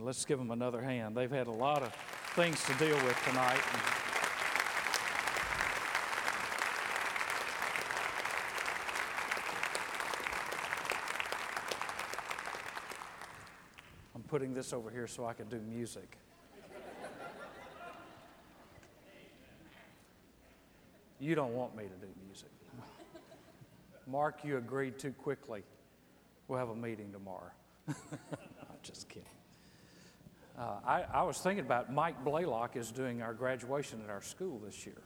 And let's give them another hand. They've had a lot of things to deal with tonight. I'm putting this over here so I can do music. You don't want me to do music. Mark, you agreed too quickly. We'll have a meeting tomorrow. Uh, I, I, was thinking about Mike Blaylock is doing our graduation at our school this year.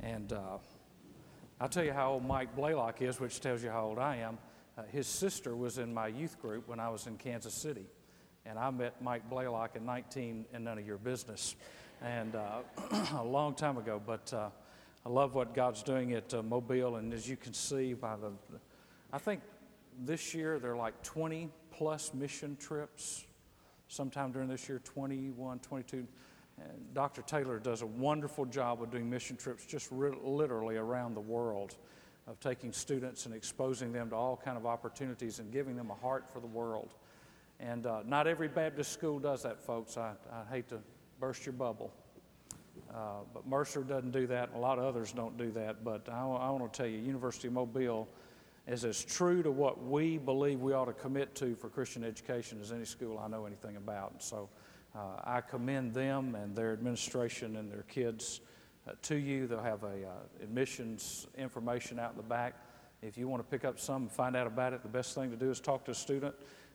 And uh, I'll tell you how old Mike Blaylock is, which tells you how old I am. Uh, his sister was in my youth group when I was in Kansas City. And I met Mike Blaylock in 19 and none of your business. And uh, a long time ago. But uh, I love what God's doing at uh, Mobile. And as you can see by the, I think this year there are like 20 plus mission trips. Sometime during this year, 21, 22. And Dr. Taylor does a wonderful job of doing mission trips just re- literally around the world of taking students and exposing them to all kind of opportunities and giving them a heart for the world. And uh, not every Baptist school does that, folks. I, I hate to burst your bubble. Uh, but Mercer doesn't do that, and a lot of others don't do that. But I, I want to tell you, University of Mobile is as true to what we believe we ought to commit to for Christian education as any school I know anything about. And so uh, I commend them and their administration and their kids uh, to you. They'll have a uh, admissions information out in the back. If you want to pick up some and find out about it, the best thing to do is talk to a student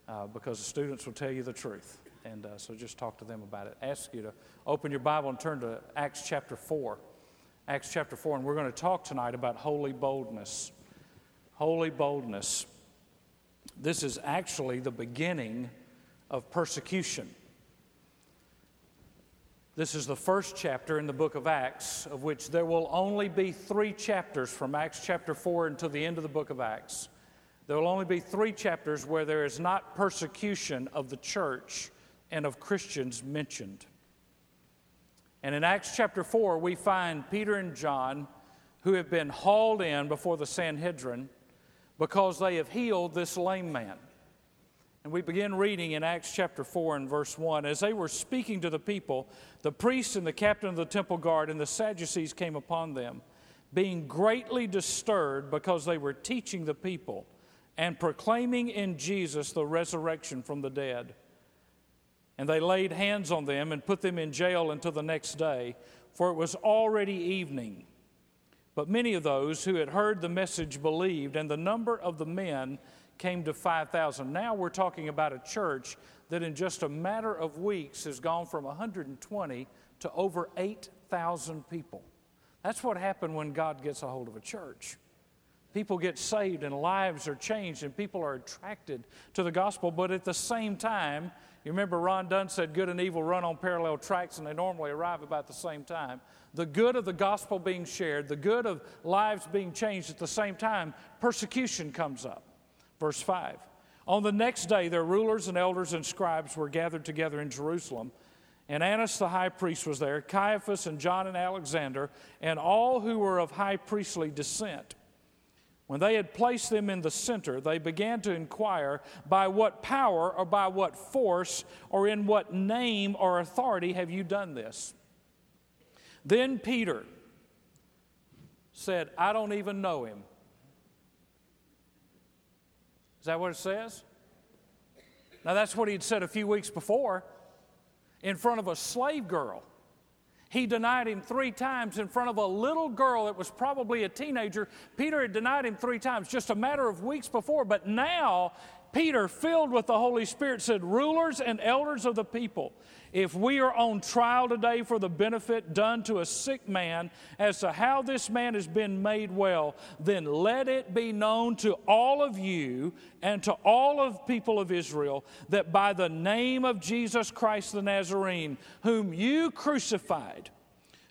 uh, because the students will tell you the truth. And uh, so just talk to them about it. Ask you to open your Bible and turn to Acts chapter 4. Acts chapter 4, and we're going to talk tonight about holy boldness holy boldness. This is actually the beginning of persecution. This is the first chapter in the book of Acts, of which there will only be three chapters from Acts chapter 4 until the end of the book of Acts. There will only be three chapters where there is not persecution of the church and of Christians mentioned. And in Acts chapter 4, we find Peter and John who have been hauled in before the Sanhedrin because they have healed this lame man. And we begin reading in Acts chapter 4 and verse 1. As they were speaking to the people, the priests and the captain of the temple guard and the Sadducees came upon them, being greatly disturbed because they were teaching the people and proclaiming in Jesus the resurrection from the dead. And they laid hands on them and put them in jail until the next day, for it was already evening. But many of those who had heard the message believed, and the number of the men came to 5,000. Now we're talking about a church that in just a matter of weeks has gone from 120 to over 8,000 people. That's what happened when God gets a hold of a church. People get saved and lives are changed and people are attracted to the gospel, but at the same time, you remember Ron Dunn said good and evil run on parallel tracks and they normally arrive about the same time the good of the gospel being shared, the good of lives being changed at the same time, persecution comes up. Verse 5. On the next day, their rulers and elders and scribes were gathered together in Jerusalem. And Annas the high priest was there, Caiaphas and John and Alexander, and all who were of high priestly descent. When they had placed them in the center, they began to inquire by what power or by what force or in what name or authority have you done this? Then Peter said, I don't even know him. Is that what it says? Now, that's what he'd said a few weeks before in front of a slave girl. He denied him three times in front of a little girl that was probably a teenager. Peter had denied him three times just a matter of weeks before, but now Peter, filled with the Holy Spirit, said, Rulers and elders of the people, if we are on trial today for the benefit done to a sick man as to how this man has been made well, then let it be known to all of you and to all of people of Israel that by the name of Jesus Christ the Nazarene, whom you crucified,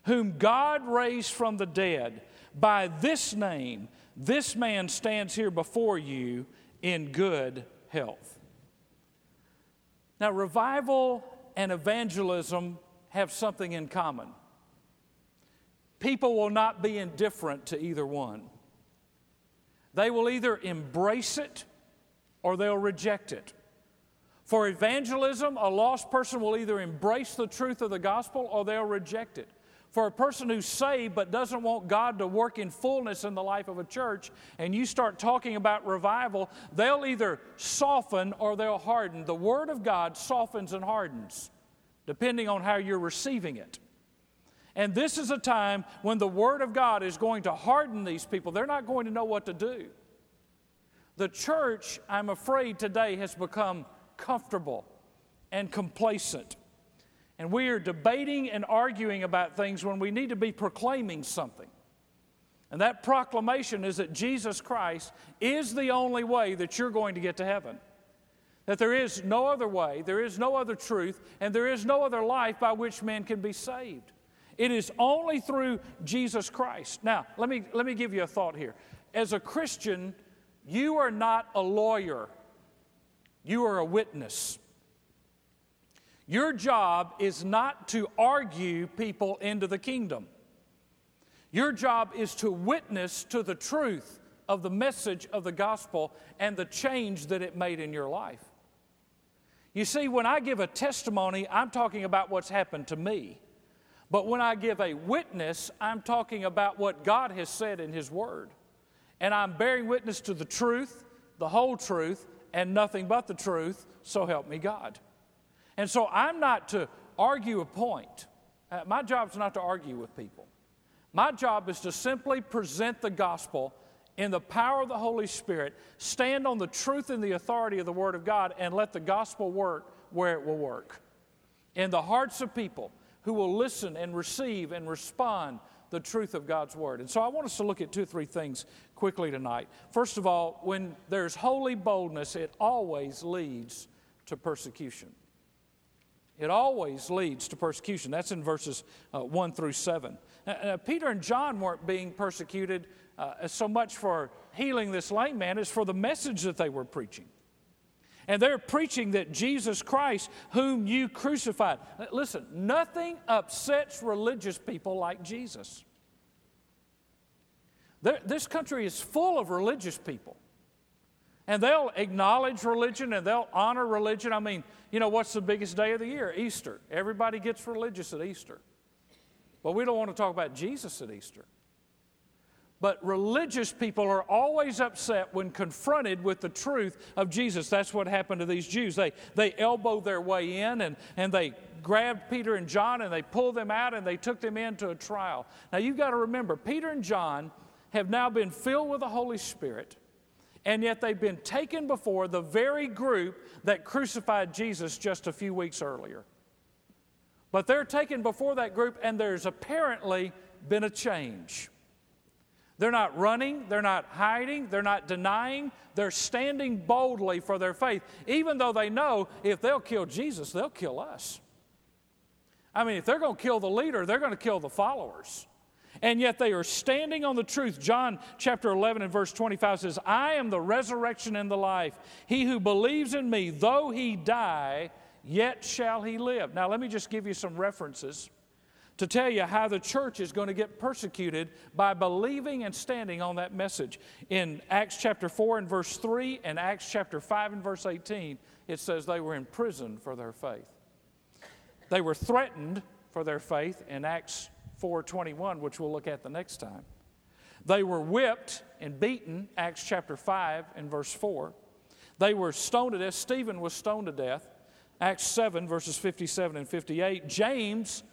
whom God raised from the dead, by this name, this man stands here before you in good health. Now, revival and evangelism have something in common. People will not be indifferent to either one. They will either embrace it or they'll reject it. For evangelism, a lost person will either embrace the truth of the gospel or they'll reject it. For a person who's saved but doesn't want God to work in fullness in the life of a church, and you start talking about revival, they'll either soften or they'll harden. The Word of God softens and hardens, depending on how you're receiving it. And this is a time when the Word of God is going to harden these people. They're not going to know what to do. The church, I'm afraid, today has become comfortable and complacent. And we are debating and arguing about things when we need to be proclaiming something. And that proclamation is that Jesus Christ is the only way that you're going to get to heaven. That there is no other way, there is no other truth, and there is no other life by which man can be saved. It is only through Jesus Christ. Now, let me, let me give you a thought here. As a Christian, you are not a lawyer, you are a witness. Your job is not to argue people into the kingdom. Your job is to witness to the truth of the message of the gospel and the change that it made in your life. You see, when I give a testimony, I'm talking about what's happened to me. But when I give a witness, I'm talking about what God has said in His Word. And I'm bearing witness to the truth, the whole truth, and nothing but the truth, so help me God. And so I'm not to argue a point. Uh, my job is not to argue with people. My job is to simply present the gospel in the power of the Holy Spirit, stand on the truth and the authority of the Word of God, and let the gospel work where it will work. In the hearts of people who will listen and receive and respond the truth of God's Word. And so I want us to look at two or three things quickly tonight. First of all, when there's holy boldness, it always leads to persecution. It always leads to persecution. That's in verses uh, 1 through 7. Uh, Peter and John weren't being persecuted uh, so much for healing this lame man as for the message that they were preaching. And they're preaching that Jesus Christ, whom you crucified. Listen, nothing upsets religious people like Jesus. this country is full of religious people. And they'll acknowledge religion and they'll honor religion. I mean, you know, what's the biggest day of the year? Easter. Everybody gets religious at Easter. But we don't want to talk about Jesus at Easter. But religious people are always upset when confronted with the truth of Jesus. That's what happened to these Jews. They, they elbowed their way in and, and they grabbed Peter and John and they pulled them out and they took them into a trial. Now you've got to remember, Peter and John have now been filled with the Holy Spirit and yet they've been taken before the very group that crucified Jesus just a few weeks earlier. But they're taken before that group, and there's apparently been a change. They're not running, they're not hiding, they're not denying, they're standing boldly for their faith, even though they know if they'll kill Jesus, they'll kill us. I mean, if they're going to kill the leader, they're going to kill the followers and yet they are standing on the truth. John chapter 11 and verse 25 says, I am the resurrection and the life. He who believes in me, though he die, yet shall he live. Now, let me just give you some references to tell you how the church is going to get persecuted by believing and standing on that message. In Acts chapter 4 and verse 3 and Acts chapter 5 and verse 18, it says they were in prison for their faith. They were threatened for their faith in Acts 4:21, which we'll look at the next time. They were whipped and beaten, Acts chapter 5 and verse 4. They were stoned to death. Stephen was stoned to death, Acts 7, verses 57 and 58. James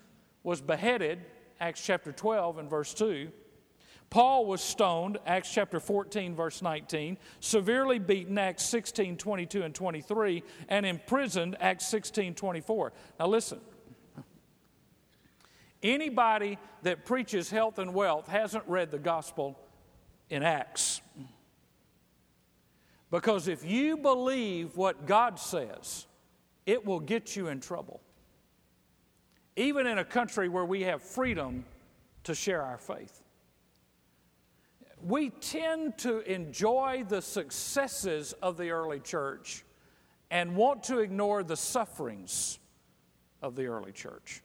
was beheaded, Acts chapter 12 and verse 2. Paul was stoned, Acts chapter 14, verse 19, severely beaten, Acts 16, 22 and 23, and imprisoned, Acts 16, 24. Now listen, Anybody that preaches health and wealth hasn't read the gospel in Acts. Because if you believe what God says, it will get you in trouble. Even in a country where we have freedom to share our faith. We tend to enjoy the successes of the early church and want to ignore the sufferings of the early church.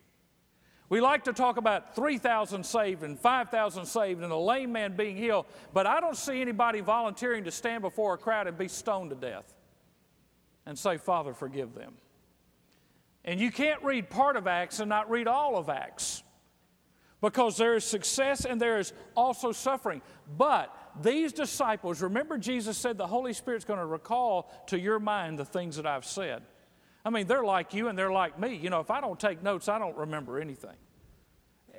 We like to talk about 3,000 saved and 5,000 saved and a lame man being healed, but I don't see anybody volunteering to stand before a crowd and be stoned to death. and say, Father, forgive them. And you can't read part of Acts and not read all of Acts because there is success and there is also suffering. But these disciples, remember, Jesus said the Holy Spirit's going to recall to your mind the things that I've said. I mean, they're like you and they're like me. You know, if I don't take notes, I don't remember anything.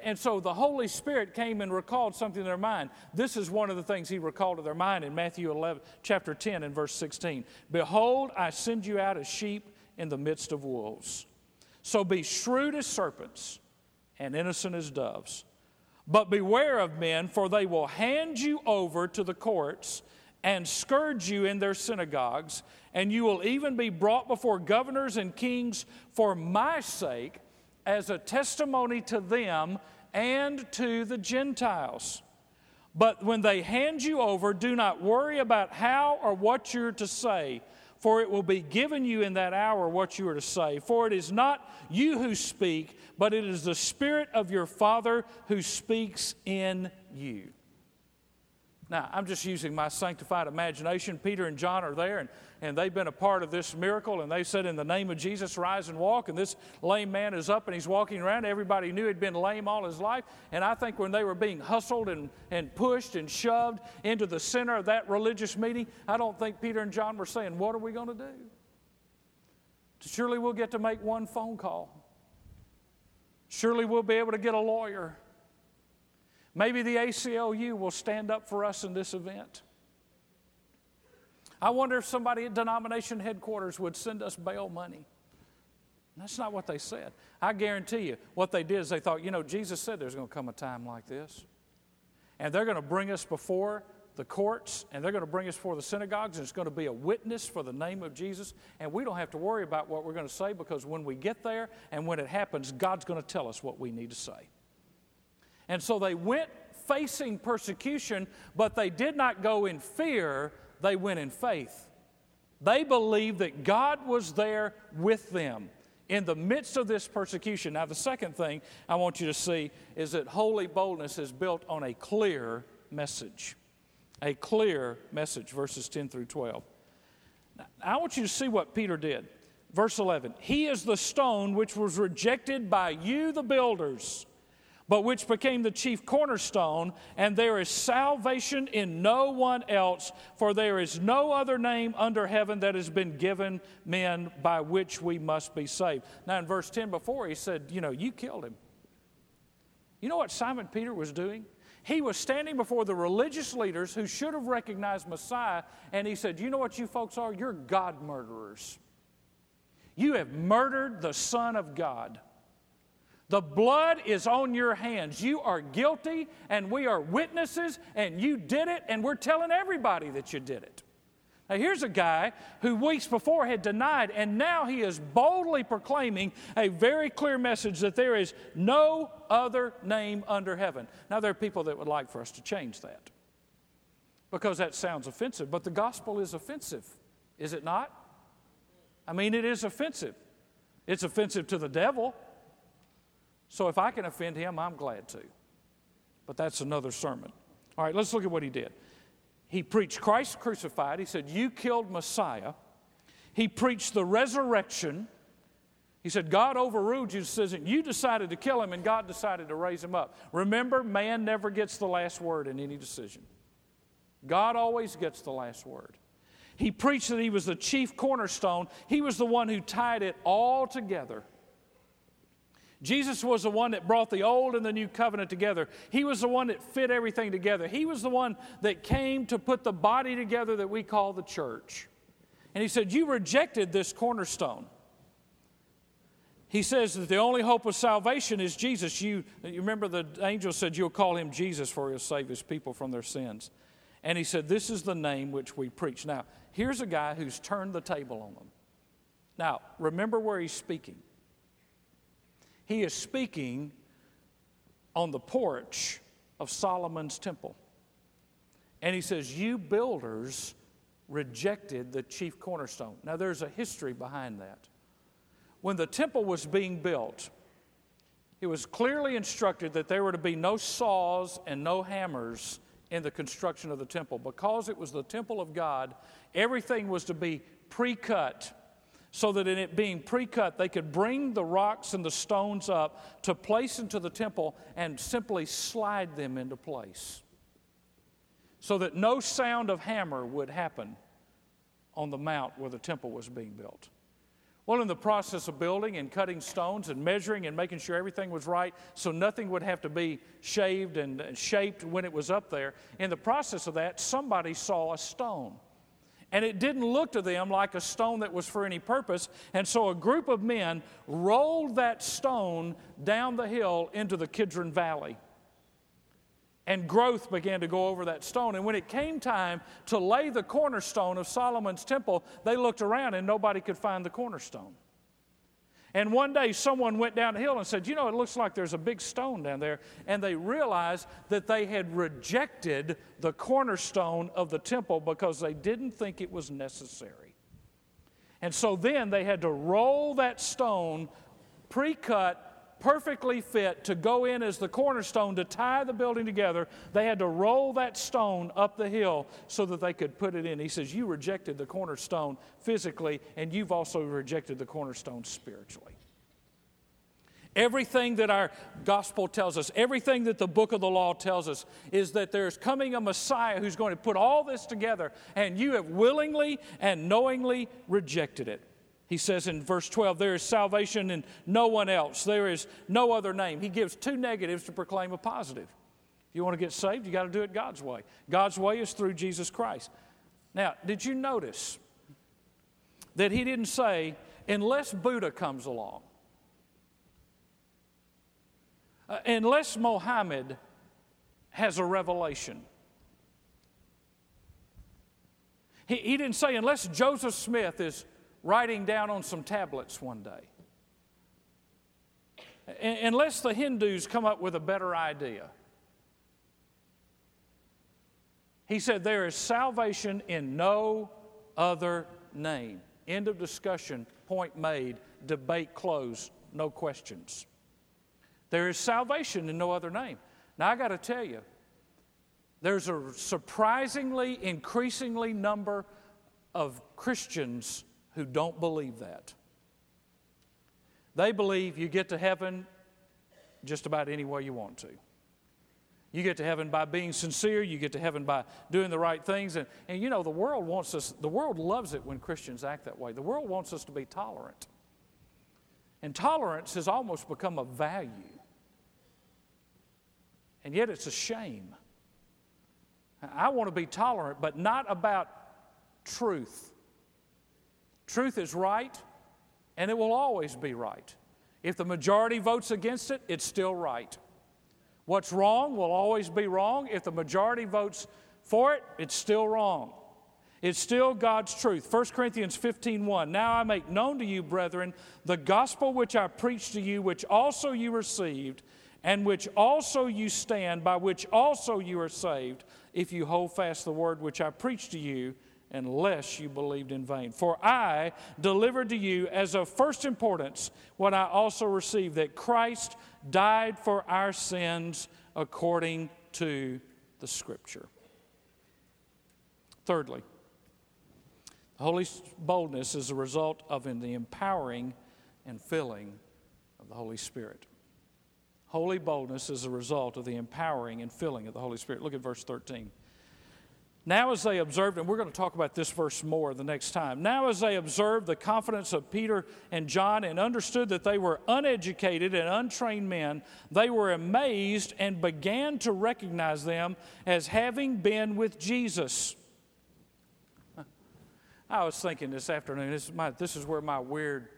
And so the Holy Spirit came and recalled something in their mind. This is one of the things he recalled to their mind in Matthew 11, chapter 10 and verse 16. Behold, I send you out as sheep in the midst of wolves. So be shrewd as serpents and innocent as doves. But beware of men, for they will hand you over to the courts and scourge you in their synagogues, and you will even be brought before governors and kings for my sake as a testimony to them and to the Gentiles. But when they hand you over, do not worry about how or what you're to say for it will be given you in that hour what you are to say. For it is not you who speak, but it is the Spirit of your Father who speaks in you. Now, I'm just using my sanctified imagination. Peter and John are there, and, and they've been a part of this miracle, and they said, In the name of Jesus, rise and walk. And this lame man is up and he's walking around. Everybody knew he'd been lame all his life. And I think when they were being hustled and, and pushed and shoved into the center of that religious meeting, I don't think Peter and John were saying, What are we going to do? Surely we'll get to make one phone call. Surely we'll be able to get a lawyer. Maybe the ACLU will stand up for us in this event. I wonder if somebody at denomination headquarters would send us bail money. That's not what they said. I guarantee you, what they did is they thought, you know, Jesus said there's going to come a time like this. And they're going to bring us before the courts and they're going to bring us before the synagogues and it's going to be a witness for the name of Jesus. And we don't have to worry about what we're going to say because when we get there and when it happens, God's going to tell us what we need to say. And so they went facing persecution, but they did not go in fear, they went in faith. They believed that God was there with them in the midst of this persecution. Now, the second thing I want you to see is that holy boldness is built on a clear message. A clear message, verses 10 through 12. Now, I want you to see what Peter did. Verse 11 He is the stone which was rejected by you, the builders but which became the chief cornerstone, and there is salvation in no one else, for there is no other name under heaven that has been given men by which we must be saved. Now, in verse 10 before, he said, You know, you killed him. You know what Simon Peter was doing? He was standing before the religious leaders who should have recognized Messiah, and he said, You know what you folks are? You're God murderers. You have murdered the Son of God. The blood is on your hands. You are guilty, and we are witnesses, and you did it, and we're telling everybody that you did it. Now, here's a guy who weeks before had denied, and now he is boldly proclaiming a very clear message that there is no other name under heaven. Now, there are people that would like for us to change that because that sounds offensive, but the gospel is offensive, is it not? I mean, it is offensive. It's offensive to the devil. So if I can offend him, I'm glad to. But that's another sermon. All right, let's look at what he did. He preached Christ crucified. He said, You killed Messiah. He preached the resurrection. He said, God overruled you decision. You decided to kill him, and God decided to raise him up. Remember, man never gets the last word in any decision. God always gets the last word. He preached that he was the chief cornerstone, he was the one who tied it all together. Jesus was the one that brought the old and the new covenant together. He was the one that fit everything together. He was the one that came to put the body together that we call the church. And he said, You rejected this cornerstone. He says that the only hope of salvation is Jesus. You, you remember the angel said, You'll call him Jesus, for he'll save his people from their sins. And he said, This is the name which we preach. Now, here's a guy who's turned the table on them. Now, remember where he's speaking. He is speaking on the porch of Solomon's temple. And he says, You builders rejected the chief cornerstone. Now, there's a history behind that. When the temple was being built, it was clearly instructed that there were to be no saws and no hammers in the construction of the temple. Because it was the temple of God, everything was to be pre cut so that in it being pre cut, they could bring the rocks and the stones up to place into the temple and simply slide them into place. So that no sound of hammer would happen on the mount where the temple was being built. Well, in the process of building and cutting stones and measuring and making sure everything was right so nothing would have to be shaved and shaped when it was up there, in the process of that, somebody saw a stone. And it didn't look to them like a stone that was for any purpose. And so a group of men rolled that stone down the hill into the Kidron Valley. And growth began to go over that stone. And when it came time to lay the cornerstone of Solomon's temple, they looked around and nobody could find the cornerstone. And one day someone went down the hill and said, You know, it looks like there's a big stone down there. And they realized that they had rejected the cornerstone of the temple because they didn't think it was necessary. And so then they had to roll that stone pre cut perfectly fit to go in as the cornerstone to tie the building together. They had to roll that stone up the hill so that they could put it in. He says, You rejected the cornerstone physically, and you've also rejected the cornerstone spiritually. Everything that our gospel tells us, everything that the book of the law tells us, is that there's coming a Messiah who's going to put all this together, and you have willingly and knowingly rejected it. He says in verse 12, There is salvation in no one else. There is no other name. He gives two negatives to proclaim a positive. If you want to get saved, you got to do it God's way. God's way is through Jesus Christ. Now, did you notice that he didn't say, unless Buddha comes along, uh, unless Mohammed has a revelation? He, he didn't say, unless Joseph Smith is writing down on some tablets one day. Unless the Hindus come up with a better idea. He said, There is salvation in no other name. End of discussion, point made, debate closed, no questions. There is salvation in no other name. Now, I got to tell you, there's a surprisingly, increasingly number of Christians who don't believe that. They believe you get to heaven just about any way you want to. You get to heaven by being sincere. You get to heaven by doing the right things. And, and you know, the world wants us, the world loves it when Christians act that way. The world wants us to be tolerant. And tolerance has almost become a value. And yet it's a shame. I want to be tolerant, but not about truth. Truth is right, and it will always be right. If the majority votes against it, it's still right. What's wrong will always be wrong. If the majority votes for it, it's still wrong. It's still God's truth. 1 Corinthians 15 1. Now I make known to you, brethren, the gospel which I preached to you, which also you received, and which also you stand, by which also you are saved, if you hold fast the word which I preached to you unless you believed in vain. For I delivered to you as of first importance what I also received that Christ died for our sins according to the Scripture. Thirdly, holy boldness is a result of the empowering and filling of the Holy Spirit. Holy boldness is a result of the empowering and filling of the Holy Spirit. Look at verse 13. Now, as they observed, and we're going to talk about this verse more the next time. Now, as they observed the confidence of Peter and John and understood that they were uneducated and untrained men, they were amazed and began to recognize them as having been with Jesus. I was thinking this afternoon, this is, my, this is where my weird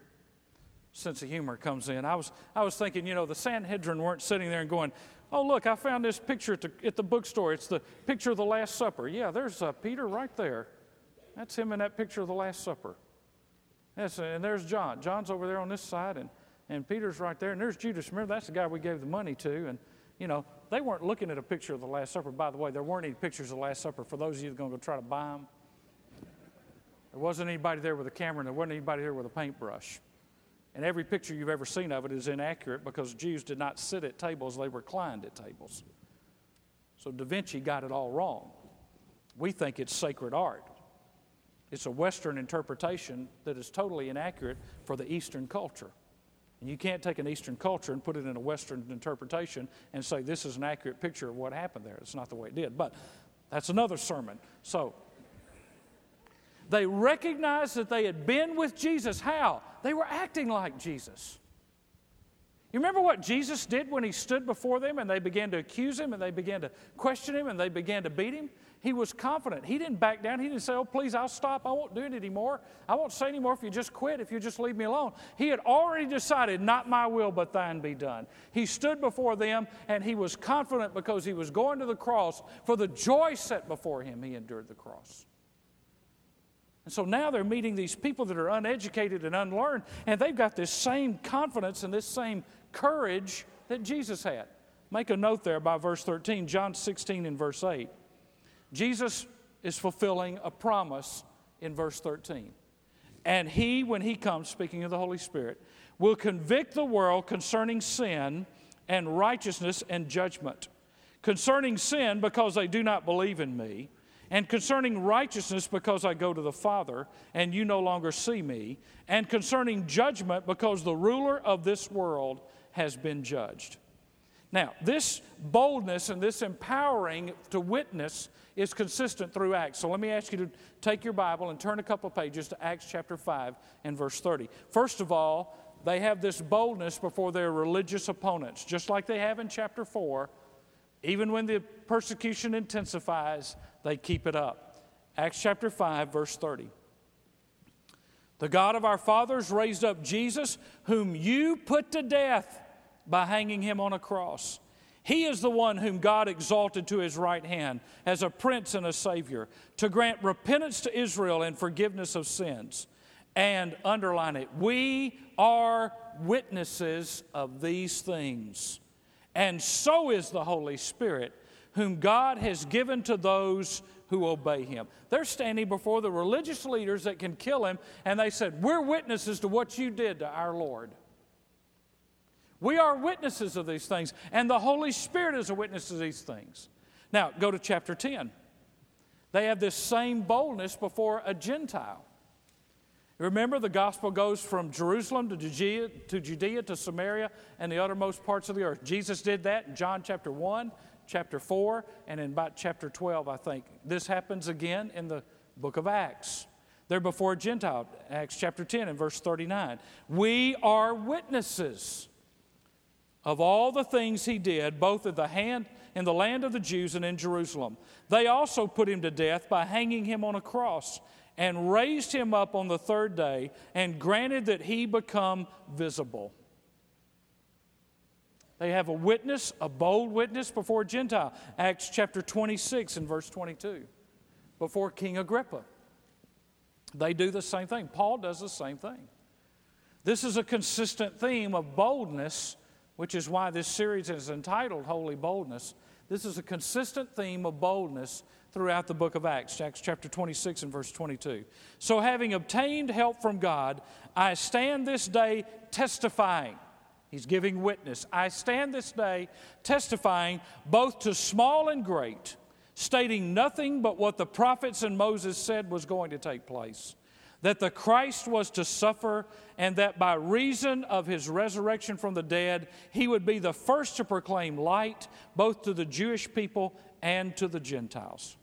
sense of humor comes in. I was, I was thinking, you know, the Sanhedrin weren't sitting there and going, Oh, look, I found this picture at the, at the bookstore. It's the picture of the Last Supper. Yeah, there's uh, Peter right there. That's him in that picture of the Last Supper. That's, uh, and there's John. John's over there on this side, and, and Peter's right there. And there's Judas. Remember, that's the guy we gave the money to. And, you know, they weren't looking at a picture of the Last Supper. By the way, there weren't any pictures of the Last Supper for those of you that are going to go try to buy them. There wasn't anybody there with a camera, and there wasn't anybody there with a paintbrush. And every picture you've ever seen of it is inaccurate because Jews did not sit at tables, they reclined at tables. So Da Vinci got it all wrong. We think it's sacred art. It's a Western interpretation that is totally inaccurate for the Eastern culture. And you can't take an Eastern culture and put it in a Western interpretation and say this is an accurate picture of what happened there. It's not the way it did. But that's another sermon. So they recognized that they had been with Jesus. How? They were acting like Jesus. You remember what Jesus did when he stood before them and they began to accuse him and they began to question him and they began to beat him? He was confident. He didn't back down. He didn't say, Oh, please, I'll stop. I won't do it anymore. I won't say anymore if you just quit, if you just leave me alone. He had already decided, Not my will, but thine be done. He stood before them and he was confident because he was going to the cross. For the joy set before him, he endured the cross. And so now they're meeting these people that are uneducated and unlearned, and they've got this same confidence and this same courage that Jesus had. Make a note there by verse 13, John 16 and verse 8. Jesus is fulfilling a promise in verse 13. And he, when he comes, speaking of the Holy Spirit, will convict the world concerning sin and righteousness and judgment. Concerning sin, because they do not believe in me, and concerning righteousness, because I go to the Father, and you no longer see me, and concerning judgment, because the ruler of this world has been judged. Now, this boldness and this empowering to witness is consistent through Acts. So let me ask you to take your Bible and turn a couple of pages to Acts chapter 5 and verse 30. First of all, they have this boldness before their religious opponents, just like they have in chapter 4. Even when the persecution intensifies, they keep it up. Acts chapter 5, verse 30. The God of our fathers raised up Jesus, whom you put to death by hanging him on a cross. He is the one whom God exalted to his right hand as a prince and a savior to grant repentance to Israel and forgiveness of sins. And underline it, we are witnesses of these things. And so is the Holy Spirit, whom God has given to those who obey him. They're standing before the religious leaders that can kill him, and they said, We're witnesses to what you did to our Lord. We are witnesses of these things, and the Holy Spirit is a witness of these things. Now, go to chapter 10. They have this same boldness before a Gentile. Remember, the gospel goes from Jerusalem to Judea, to Judea to Samaria and the uttermost parts of the earth. Jesus did that in John chapter 1, chapter 4, and in about chapter 12, I think. This happens again in the book of Acts. They're before a Gentile, Acts chapter 10 and verse 39. We are witnesses of all the things he did, both at the hand in the land of the Jews and in Jerusalem. They also put him to death by hanging him on a cross and raised him up on the third day and granted that he become visible. They have a witness, a bold witness before Gentile. Acts chapter 26 and verse 22. Before King Agrippa. They do the same thing. Paul does the same thing. This is a consistent theme of boldness which is why this series is entitled Holy Boldness. This is a consistent theme of boldness throughout the book of Acts, Acts chapter 26 and verse 22. So, having obtained help from God, I stand this day testifying. He's giving witness. I stand this day testifying both to small and great, stating nothing but what the prophets and Moses said was going to take place that the Christ was to suffer, and that by reason of his resurrection from the dead, he would be the first to proclaim light both to the Jewish people and to the Gentiles.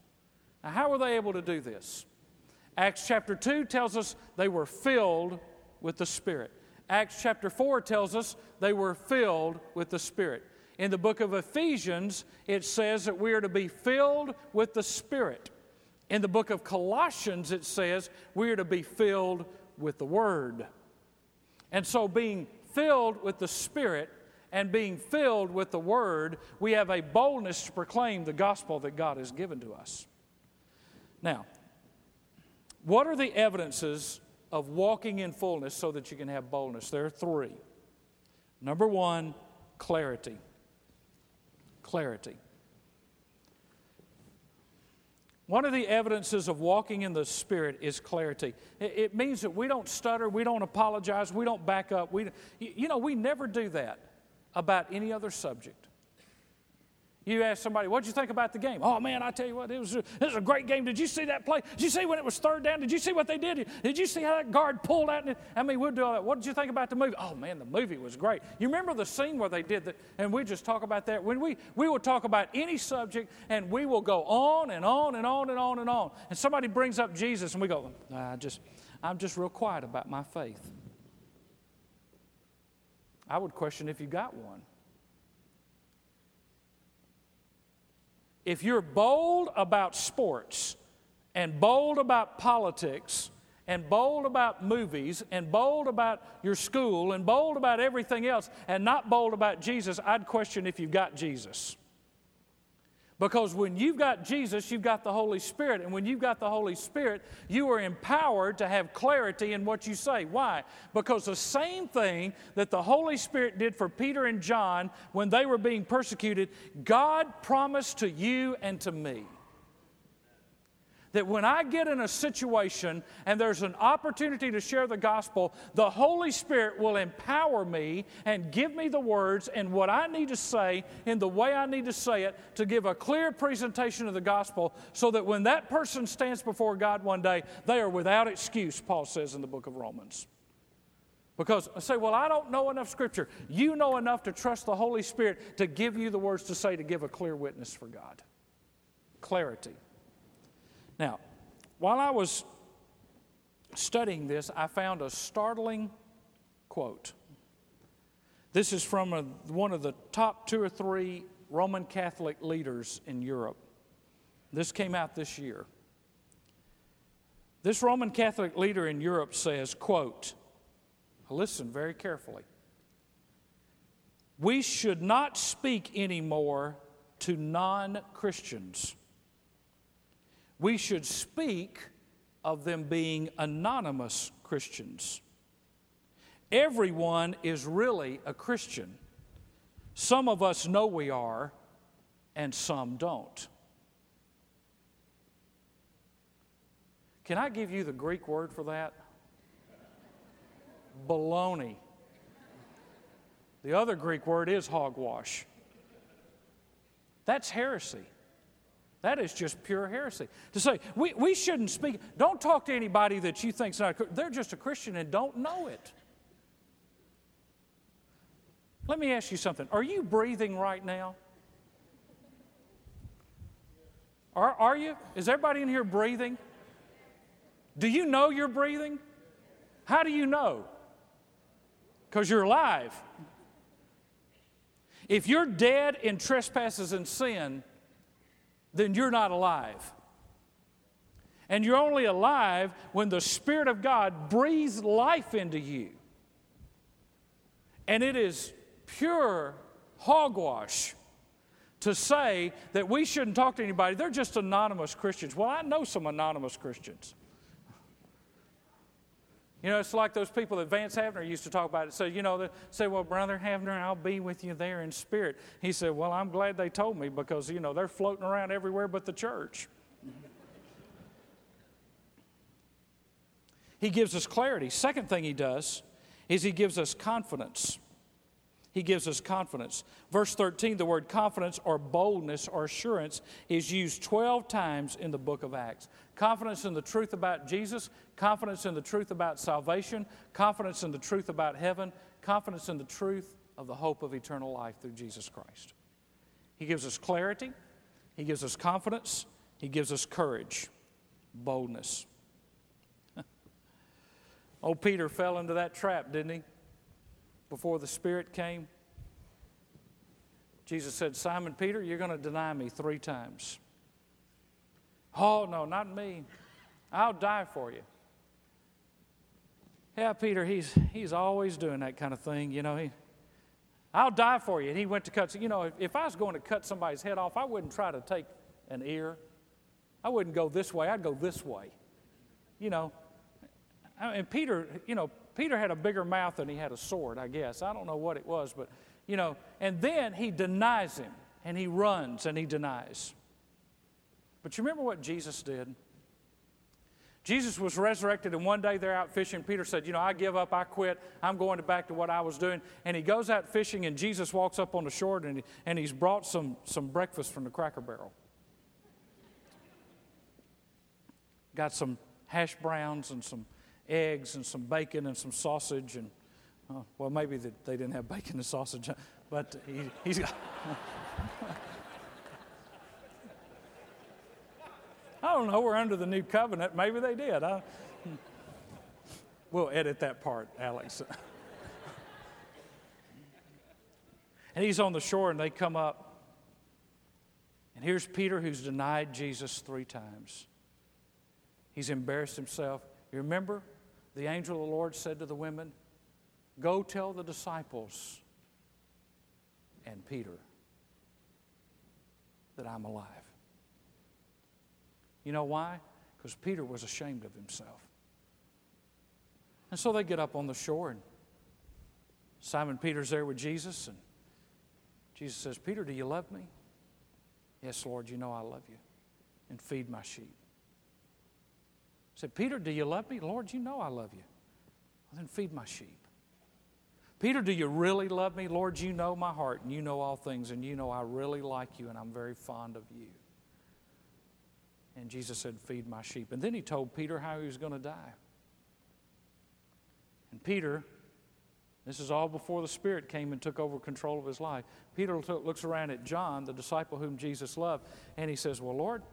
Now, how were they able to do this? Acts chapter 2 tells us they were filled with the Spirit. Acts chapter 4 tells us they were filled with the Spirit. In the book of Ephesians, it says that we are to be filled with the Spirit. In the book of Colossians, it says we are to be filled with the Word. And so, being filled with the Spirit and being filled with the Word, we have a boldness to proclaim the gospel that God has given to us. Now, what are the evidences of walking in fullness so that you can have boldness? There are three. Number one, clarity. Clarity. One of the evidences of walking in the Spirit is clarity. It means that we don't stutter, we don't apologize, we don't back up. We, you know, we never do that about any other subject. You ask somebody, what'd you think about the game? Oh, man, I tell you what, it was, a, it was a great game. Did you see that play? Did you see when it was third down? Did you see what they did? Did you see how that guard pulled out? And, I mean, we'll do all that. What did you think about the movie? Oh, man, the movie was great. You remember the scene where they did that? And we just talk about that. When we, we will talk about any subject and we will go on and on and on and on and on. And somebody brings up Jesus and we go, I just, I'm just real quiet about my faith. I would question if you got one. If you're bold about sports and bold about politics and bold about movies and bold about your school and bold about everything else and not bold about Jesus, I'd question if you've got Jesus. Because when you've got Jesus, you've got the Holy Spirit. And when you've got the Holy Spirit, you are empowered to have clarity in what you say. Why? Because the same thing that the Holy Spirit did for Peter and John when they were being persecuted, God promised to you and to me that when I get in a situation and there's an opportunity to share the gospel, the Holy Spirit will empower me and give me the words and what I need to say in the way I need to say it to give a clear presentation of the gospel so that when that person stands before God one day, they are without excuse, Paul says in the book of Romans. Because I say, well, I don't know enough scripture. You know enough to trust the Holy Spirit to give you the words to say to give a clear witness for God. Clarity. Now, while I was studying this, I found a startling quote. This is from a, one of the top two or three Roman Catholic leaders in Europe. This came out this year. This Roman Catholic leader in Europe says, quote, listen very carefully. We should not speak anymore to non Christians we should speak of them being anonymous Christians. Everyone is really a Christian. Some of us know we are, and some don't. Can I give you the Greek word for that? Baloney. The other Greek word is hogwash. That's heresy. That is just pure heresy. To say, we, we shouldn't speak, don't talk to anybody that you think's not, they're just a Christian and don't know it. Let me ask you something. Are you breathing right now? Are, are you? Is everybody in here breathing? Do you know you're breathing? How do you know? Because you're alive. If you're dead in trespasses and sin, then you're not alive. And you're only alive when the Spirit of God breathes life into you. And it is pure hogwash to say that we shouldn't talk to anybody. They're just anonymous Christians. Well, I know some anonymous Christians. You know, it's like those people that Vance Havner used to talk about it. So, you know, they say, Well, Brother Havner, I'll be with you there in spirit. He said, Well, I'm glad they told me because, you know, they're floating around everywhere but the church. he gives us clarity. Second thing he does is he gives us confidence. He gives us confidence. Verse 13, the word confidence or boldness or assurance is used 12 times in the book of Acts. Confidence in the truth about Jesus, confidence in the truth about salvation, confidence in the truth about heaven, confidence in the truth of the hope of eternal life through Jesus Christ. He gives us clarity, He gives us confidence, He gives us courage, boldness. Old Peter fell into that trap, didn't he? Before the Spirit came? Jesus said, Simon Peter, you're going to deny me three times. Oh, no, not me. I'll die for you. Yeah, Peter, he's, he's always doing that kind of thing. You know, he, I'll die for you. And he went to cut, you know, if, if I was going to cut somebody's head off, I wouldn't try to take an ear. I wouldn't go this way, I'd go this way. You know, and Peter, you know, Peter had a bigger mouth than he had a sword, I guess. I don't know what it was, but, you know, and then he denies him and he runs and he denies. But you remember what Jesus did? Jesus was resurrected, and one day they're out fishing. Peter said, You know, I give up, I quit, I'm going back to what I was doing. And he goes out fishing, and Jesus walks up on the shore, and, he, and he's brought some, some breakfast from the cracker barrel. Got some hash browns and some eggs and some bacon and some sausage. And, uh, well, maybe they didn't have bacon and sausage, but he, he's got. I don't know. We're under the new covenant. Maybe they did. I, we'll edit that part, Alex. and he's on the shore, and they come up. And here's Peter, who's denied Jesus three times. He's embarrassed himself. You remember the angel of the Lord said to the women, Go tell the disciples and Peter that I'm alive. You know why? Because Peter was ashamed of himself. And so they get up on the shore, and Simon Peter's there with Jesus, and Jesus says, Peter, do you love me? Yes, Lord, you know I love you. And feed my sheep. Said, Peter, do you love me? Lord, you know I love you. Well, then feed my sheep. Peter, do you really love me? Lord, you know my heart, and you know all things, and you know I really like you, and I'm very fond of you. And Jesus said, Feed my sheep. And then he told Peter how he was going to die. And Peter, this is all before the Spirit came and took over control of his life. Peter looks around at John, the disciple whom Jesus loved, and he says, Well, Lord,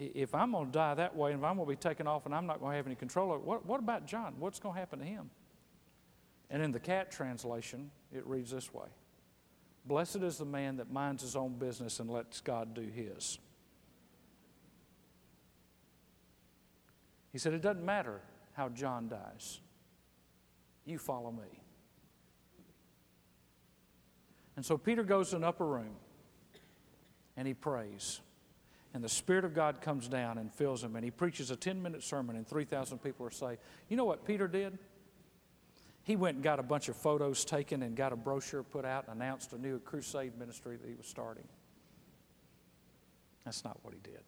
if I'm going to die that way and if I'm going to be taken off and I'm not going to have any control over it, what, what about John? What's going to happen to him? And in the cat translation, it reads this way Blessed is the man that minds his own business and lets God do his. He said, It doesn't matter how John dies, you follow me. And so Peter goes to an upper room and he prays. And the Spirit of God comes down and fills him, and he preaches a 10 minute sermon, and 3,000 people are saved. You know what Peter did? He went and got a bunch of photos taken and got a brochure put out and announced a new crusade ministry that he was starting. That's not what he did.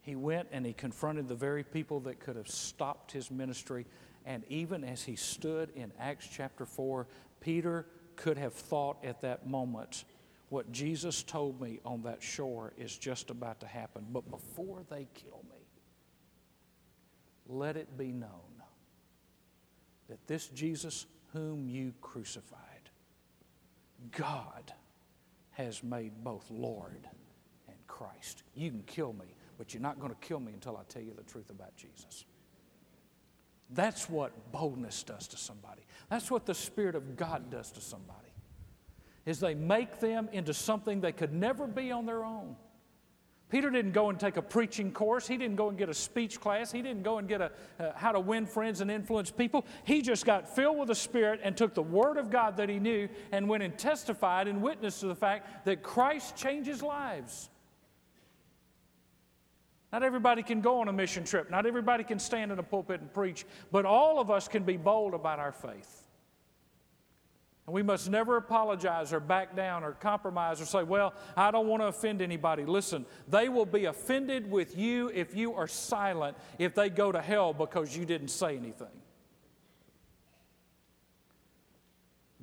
He went and he confronted the very people that could have stopped his ministry. And even as he stood in Acts chapter 4, Peter could have thought at that moment, what Jesus told me on that shore is just about to happen. But before they kill me, let it be known that this Jesus whom you crucified, God has made both Lord and Christ. You can kill me, but you're not going to kill me until I tell you the truth about Jesus. That's what boldness does to somebody. That's what the Spirit of God does to somebody. Is they make them into something they could never be on their own. Peter didn't go and take a preaching course. He didn't go and get a speech class. He didn't go and get a uh, how to win friends and influence people. He just got filled with the Spirit and took the Word of God that he knew and went and testified and witnessed to the fact that Christ changes lives. Not everybody can go on a mission trip. Not everybody can stand in a pulpit and preach, but all of us can be bold about our faith. And we must never apologize or back down or compromise or say, well, I don't want to offend anybody. Listen, they will be offended with you if you are silent if they go to hell because you didn't say anything.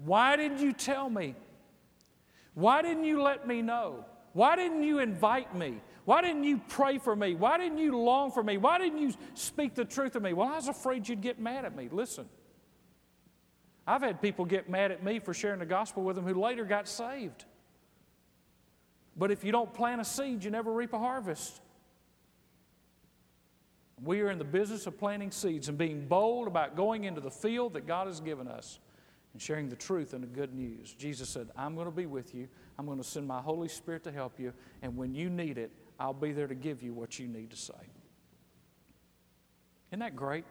Why didn't you tell me? Why didn't you let me know? Why didn't you invite me? Why didn't you pray for me? Why didn't you long for me? Why didn't you speak the truth to me? Well, I was afraid you'd get mad at me. Listen. I've had people get mad at me for sharing the gospel with them who later got saved. But if you don't plant a seed, you never reap a harvest. We are in the business of planting seeds and being bold about going into the field that God has given us and sharing the truth and the good news. Jesus said, I'm going to be with you. I'm going to send my Holy Spirit to help you. And when you need it, I'll be there to give you what you need to say. Isn't that great?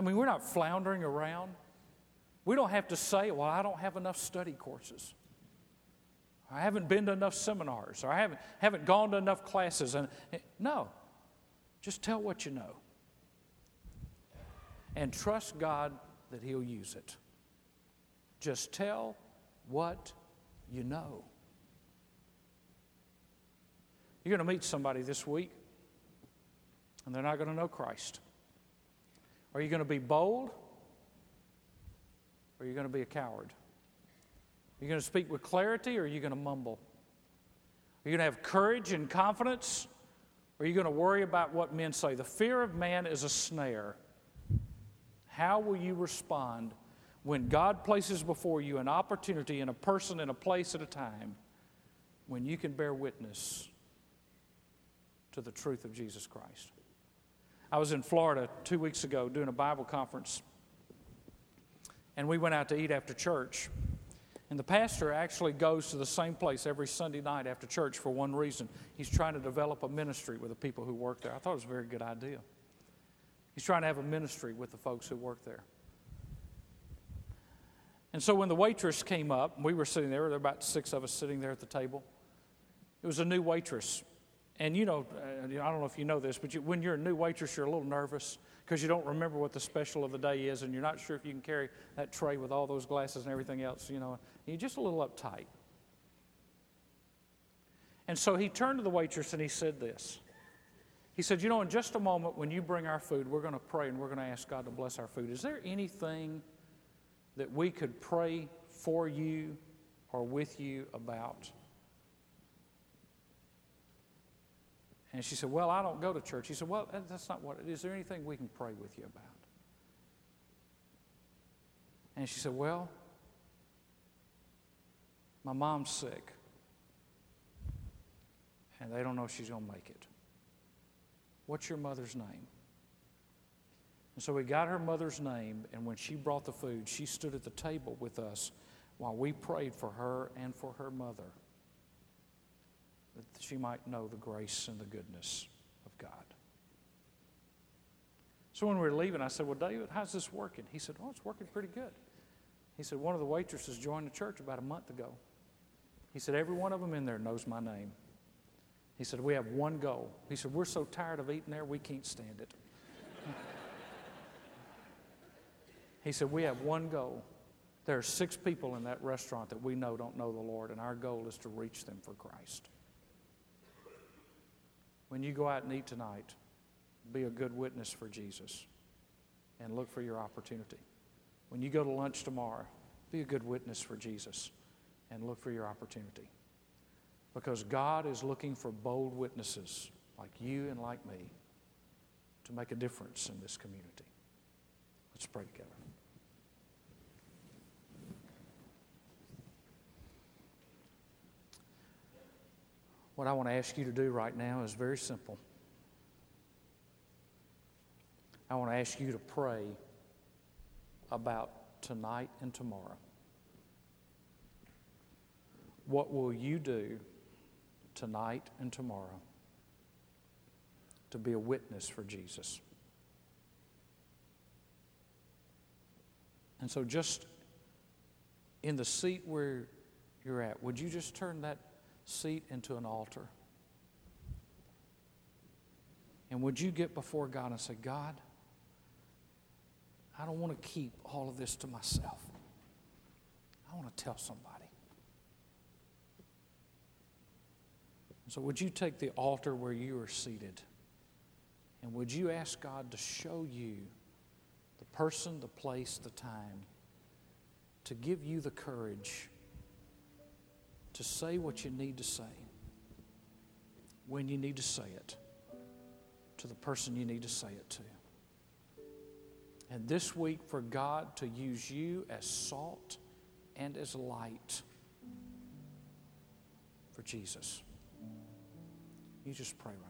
I mean, we're not floundering around. We don't have to say, well, I don't have enough study courses. I haven't been to enough seminars, or I haven't, haven't gone to enough classes. And, eh, no, just tell what you know. And trust God that He'll use it. Just tell what you know. You're going to meet somebody this week, and they're not going to know Christ. Are you going to be bold, or are you going to be a coward? Are you going to speak with clarity, or are you going to mumble? Are you going to have courage and confidence, or are you going to worry about what men say? The fear of man is a snare. How will you respond when God places before you an opportunity in a person, in a place at a time, when you can bear witness to the truth of Jesus Christ? I was in Florida two weeks ago doing a Bible conference, and we went out to eat after church. And the pastor actually goes to the same place every Sunday night after church for one reason. He's trying to develop a ministry with the people who work there. I thought it was a very good idea. He's trying to have a ministry with the folks who work there. And so when the waitress came up, we were sitting there, there were about six of us sitting there at the table. It was a new waitress. And you know, uh, I don't know if you know this, but you, when you're a new waitress, you're a little nervous because you don't remember what the special of the day is and you're not sure if you can carry that tray with all those glasses and everything else, you know. You're just a little uptight. And so he turned to the waitress and he said this. He said, You know, in just a moment when you bring our food, we're going to pray and we're going to ask God to bless our food. Is there anything that we could pray for you or with you about? And she said, Well, I don't go to church. He said, Well, that's not what it is. Is there anything we can pray with you about? And she said, Well, my mom's sick. And they don't know if she's going to make it. What's your mother's name? And so we got her mother's name, and when she brought the food, she stood at the table with us while we prayed for her and for her mother that she might know the grace and the goodness of God. So when we were leaving, I said, Well, David, how's this working? He said, Oh, it's working pretty good. He said, One of the waitresses joined the church about a month ago. He said, Every one of them in there knows my name. He said, We have one goal. He said, We're so tired of eating there, we can't stand it. he said, We have one goal. There are six people in that restaurant that we know don't know the Lord, and our goal is to reach them for Christ when you go out and eat tonight, be a good witness for Jesus and look for your opportunity. When you go to lunch tomorrow, be a good witness for Jesus and look for your opportunity. Because God is looking for bold witnesses like you and like me to make a difference in this community. Let's pray together. What I want to ask you to do right now is very simple. I want to ask you to pray about tonight and tomorrow. What will you do tonight and tomorrow to be a witness for Jesus? And so, just in the seat where you're at, would you just turn that seat into an altar. And would you get before God and say, God, I don't want to keep all of this to myself. I want to tell somebody. So, would you take the altar where you are seated and would you ask God to show you the person, the place, the time, to give you the courage to say what you need to say when you need to say it to the person you need to say it to. And this week, for God to use you as salt and as light for Jesus. You just pray right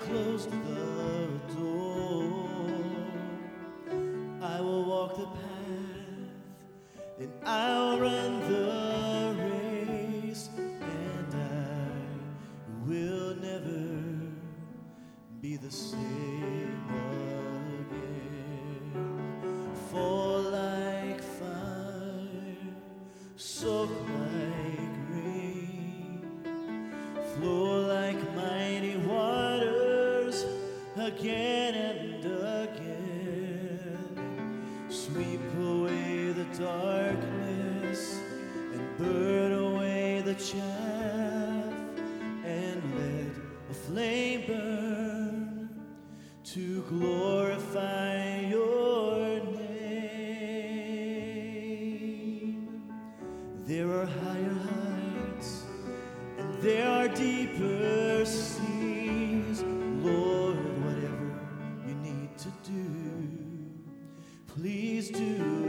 closed the do. Please do.